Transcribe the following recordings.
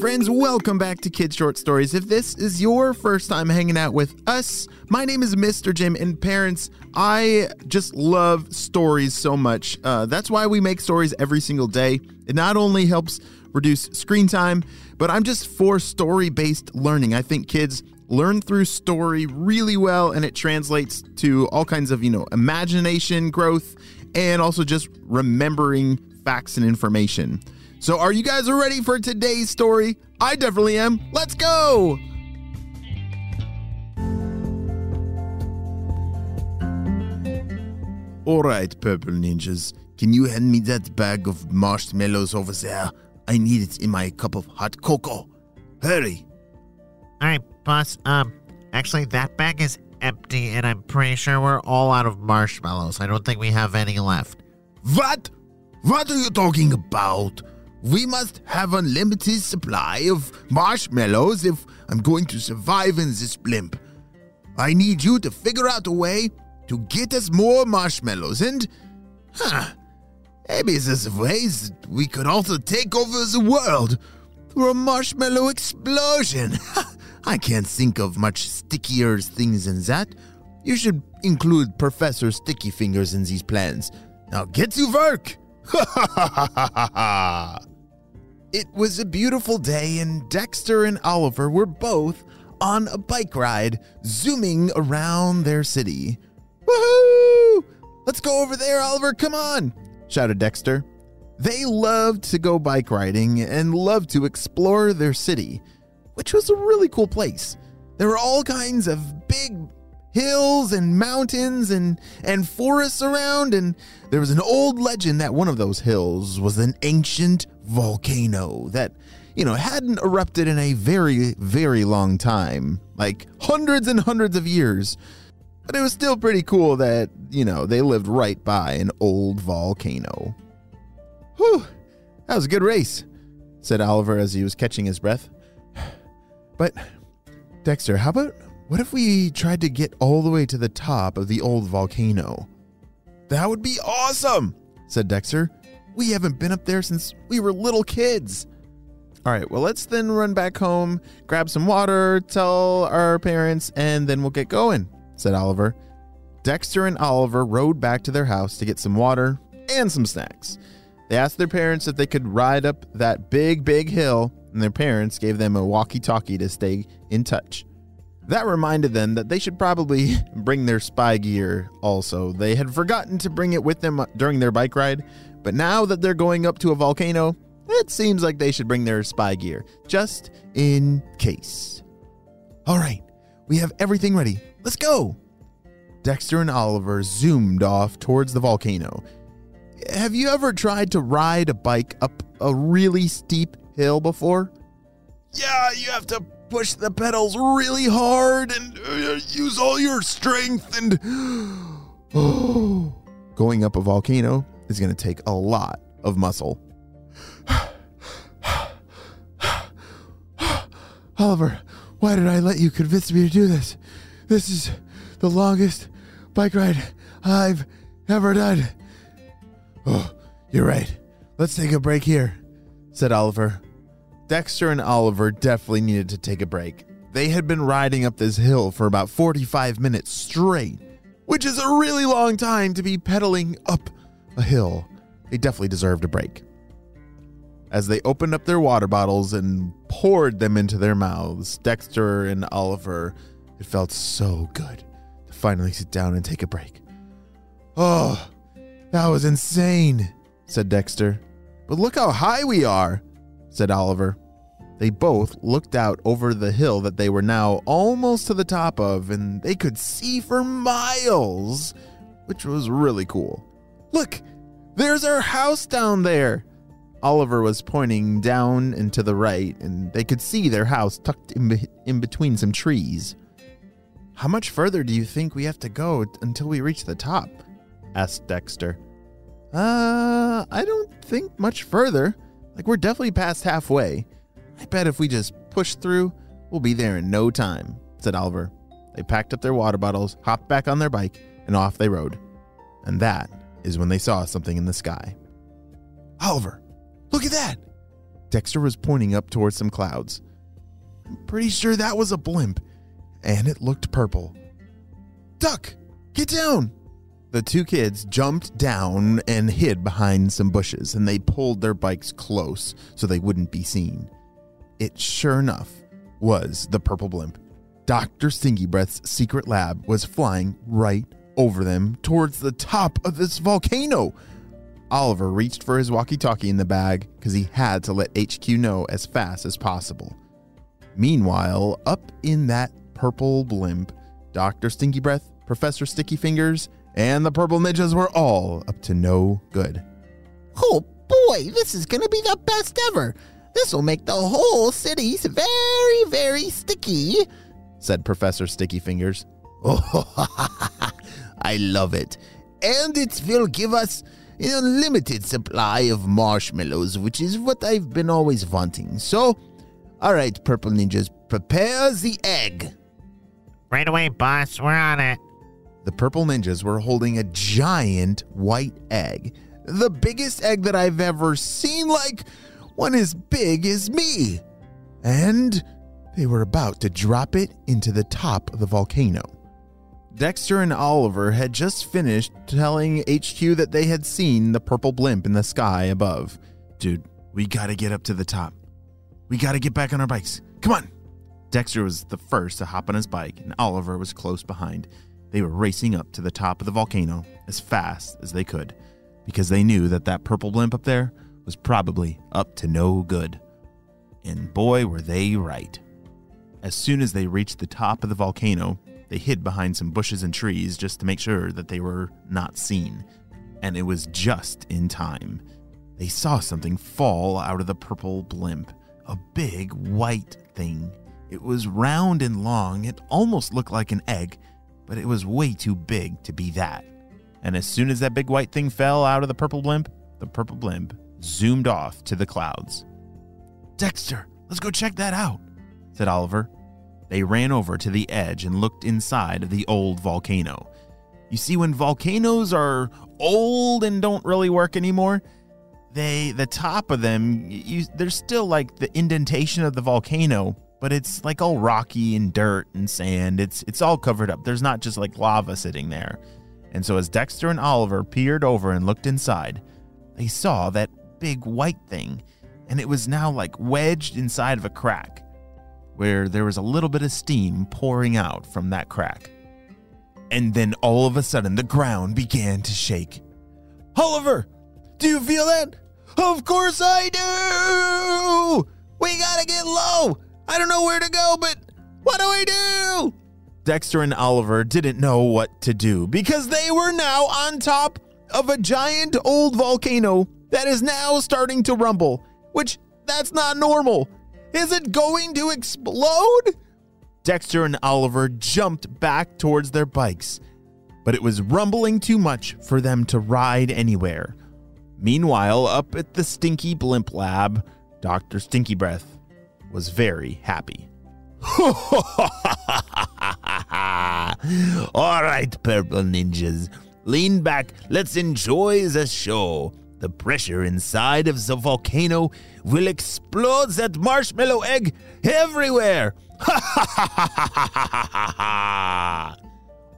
friends, welcome back to Kids Short Stories. If this is your first time hanging out with us, my name is Mr. Jim, and parents, I just love stories so much. Uh, that's why we make stories every single day. It not only helps reduce screen time, but I'm just for story based learning. I think kids learn through story really well, and it translates to all kinds of, you know, imagination growth and also just remembering facts and information. So, are you guys ready for today's story? I definitely am. Let's go! All right, purple ninjas. Can you hand me that bag of marshmallows over there? I need it in my cup of hot cocoa. Hurry! All right, boss. Um, actually, that bag is empty, and I'm pretty sure we're all out of marshmallows. I don't think we have any left. What? What are you talking about? We must have unlimited supply of marshmallows if I'm going to survive in this blimp. I need you to figure out a way to get us more marshmallows and, huh, maybe there's ways we could also take over the world through a marshmallow explosion. I can't think of much stickier things than that. You should include Professor Sticky Fingers in these plans. Now get to work! Ha ha ha ha ha ha! It was a beautiful day, and Dexter and Oliver were both on a bike ride, zooming around their city. Woohoo! Let's go over there, Oliver, come on! shouted Dexter. They loved to go bike riding and loved to explore their city, which was a really cool place. There were all kinds of big hills and mountains and and forests around and there was an old legend that one of those hills was an ancient volcano that you know hadn't erupted in a very very long time like hundreds and hundreds of years but it was still pretty cool that you know they lived right by an old volcano whew that was a good race said oliver as he was catching his breath but dexter how about what if we tried to get all the way to the top of the old volcano? That would be awesome, said Dexter. We haven't been up there since we were little kids. All right, well, let's then run back home, grab some water, tell our parents, and then we'll get going, said Oliver. Dexter and Oliver rode back to their house to get some water and some snacks. They asked their parents if they could ride up that big, big hill, and their parents gave them a walkie talkie to stay in touch. That reminded them that they should probably bring their spy gear also. They had forgotten to bring it with them during their bike ride, but now that they're going up to a volcano, it seems like they should bring their spy gear, just in case. All right, we have everything ready. Let's go! Dexter and Oliver zoomed off towards the volcano. Have you ever tried to ride a bike up a really steep hill before? Yeah, you have to push the pedals really hard and uh, use all your strength and oh, going up a volcano is going to take a lot of muscle. Oliver, why did I let you convince me to do this? This is the longest bike ride I've ever done. Oh, you're right. Let's take a break here, said Oliver. Dexter and Oliver definitely needed to take a break. They had been riding up this hill for about 45 minutes straight, which is a really long time to be pedaling up a hill. They definitely deserved a break. As they opened up their water bottles and poured them into their mouths, Dexter and Oliver, it felt so good to finally sit down and take a break. Oh, that was insane, said Dexter. But look how high we are, said Oliver. They both looked out over the hill that they were now almost to the top of, and they could see for miles, which was really cool. Look, there's our house down there. Oliver was pointing down and to the right, and they could see their house tucked in, be- in between some trees. How much further do you think we have to go until we reach the top? asked Dexter. Uh, I don't think much further. Like, we're definitely past halfway. I bet if we just push through, we'll be there in no time, said Oliver. They packed up their water bottles, hopped back on their bike, and off they rode. And that is when they saw something in the sky. Oliver, look at that! Dexter was pointing up towards some clouds. I'm pretty sure that was a blimp, and it looked purple. Duck, get down! The two kids jumped down and hid behind some bushes, and they pulled their bikes close so they wouldn't be seen. It sure enough was the purple blimp. Dr. Stinky Breath's secret lab was flying right over them towards the top of this volcano. Oliver reached for his walkie talkie in the bag because he had to let HQ know as fast as possible. Meanwhile, up in that purple blimp, Dr. Stinky Breath, Professor Sticky Fingers, and the Purple Ninjas were all up to no good. Oh boy, this is gonna be the best ever. This will make the whole city very, very sticky, said Professor Sticky Fingers. Oh, I love it. And it will give us an unlimited supply of marshmallows, which is what I've been always wanting. So, all right, Purple Ninjas, prepare the egg. Right away, boss. We're on it. The Purple Ninjas were holding a giant white egg. The biggest egg that I've ever seen, like one as big as me. And they were about to drop it into the top of the volcano. Dexter and Oliver had just finished telling HQ that they had seen the purple blimp in the sky above. Dude, we gotta get up to the top. We gotta get back on our bikes. Come on! Dexter was the first to hop on his bike, and Oliver was close behind. They were racing up to the top of the volcano as fast as they could because they knew that that purple blimp up there was probably up to no good. And boy, were they right. As soon as they reached the top of the volcano, they hid behind some bushes and trees just to make sure that they were not seen. And it was just in time. They saw something fall out of the purple blimp a big white thing. It was round and long, it almost looked like an egg, but it was way too big to be that. And as soon as that big white thing fell out of the purple blimp, the purple blimp zoomed off to the clouds. Dexter, let's go check that out, said Oliver. They ran over to the edge and looked inside of the old volcano. You see, when volcanoes are old and don't really work anymore, they the top of them you, there's still like the indentation of the volcano but it's like all rocky and dirt and sand. It's it's all covered up. There's not just like lava sitting there. And so as dexter and oliver peered over and looked inside they saw that big white thing and it was now like wedged inside of a crack where there was a little bit of steam pouring out from that crack and then all of a sudden the ground began to shake oliver do you feel that? Of course I do! We gotta get low! I don't know where to go, but what do I do? Dexter and Oliver didn't know what to do because they were now on top of a giant old volcano that is now starting to rumble, which that's not normal. Is it going to explode? Dexter and Oliver jumped back towards their bikes, but it was rumbling too much for them to ride anywhere. Meanwhile, up at the Stinky Blimp Lab, Dr. Stinky Breath was very happy. All right, purple ninjas, lean back. Let's enjoy the show. The pressure inside of the volcano will explode that marshmallow egg everywhere.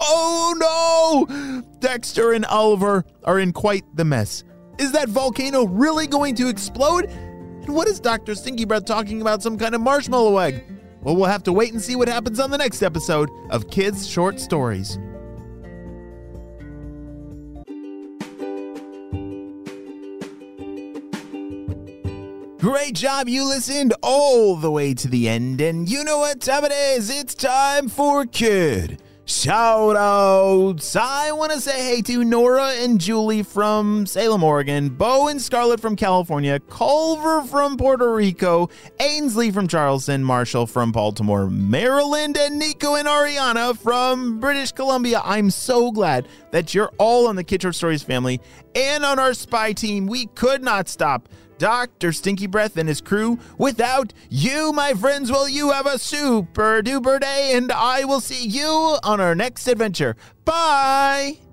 oh no! Dexter and Oliver are in quite the mess. Is that volcano really going to explode? And what is Dr. Stinky Breath talking about some kind of marshmallow egg? Well, we'll have to wait and see what happens on the next episode of Kids Short Stories. Great job. You listened all the way to the end. And you know what time it is? It's time for Kid Shout outs! I want to say hey to Nora and Julie from Salem, Oregon, Bo and Scarlett from California, Culver from Puerto Rico, Ainsley from Charleston, Marshall from Baltimore, Maryland, and Nico and Ariana from British Columbia. I'm so glad that you're all on the Short Stories family and on our spy team. We could not stop Dr. Stinky Breath and his crew. Without you, my friends, will you have a super duper day, and I will see you on our next adventure. Bye!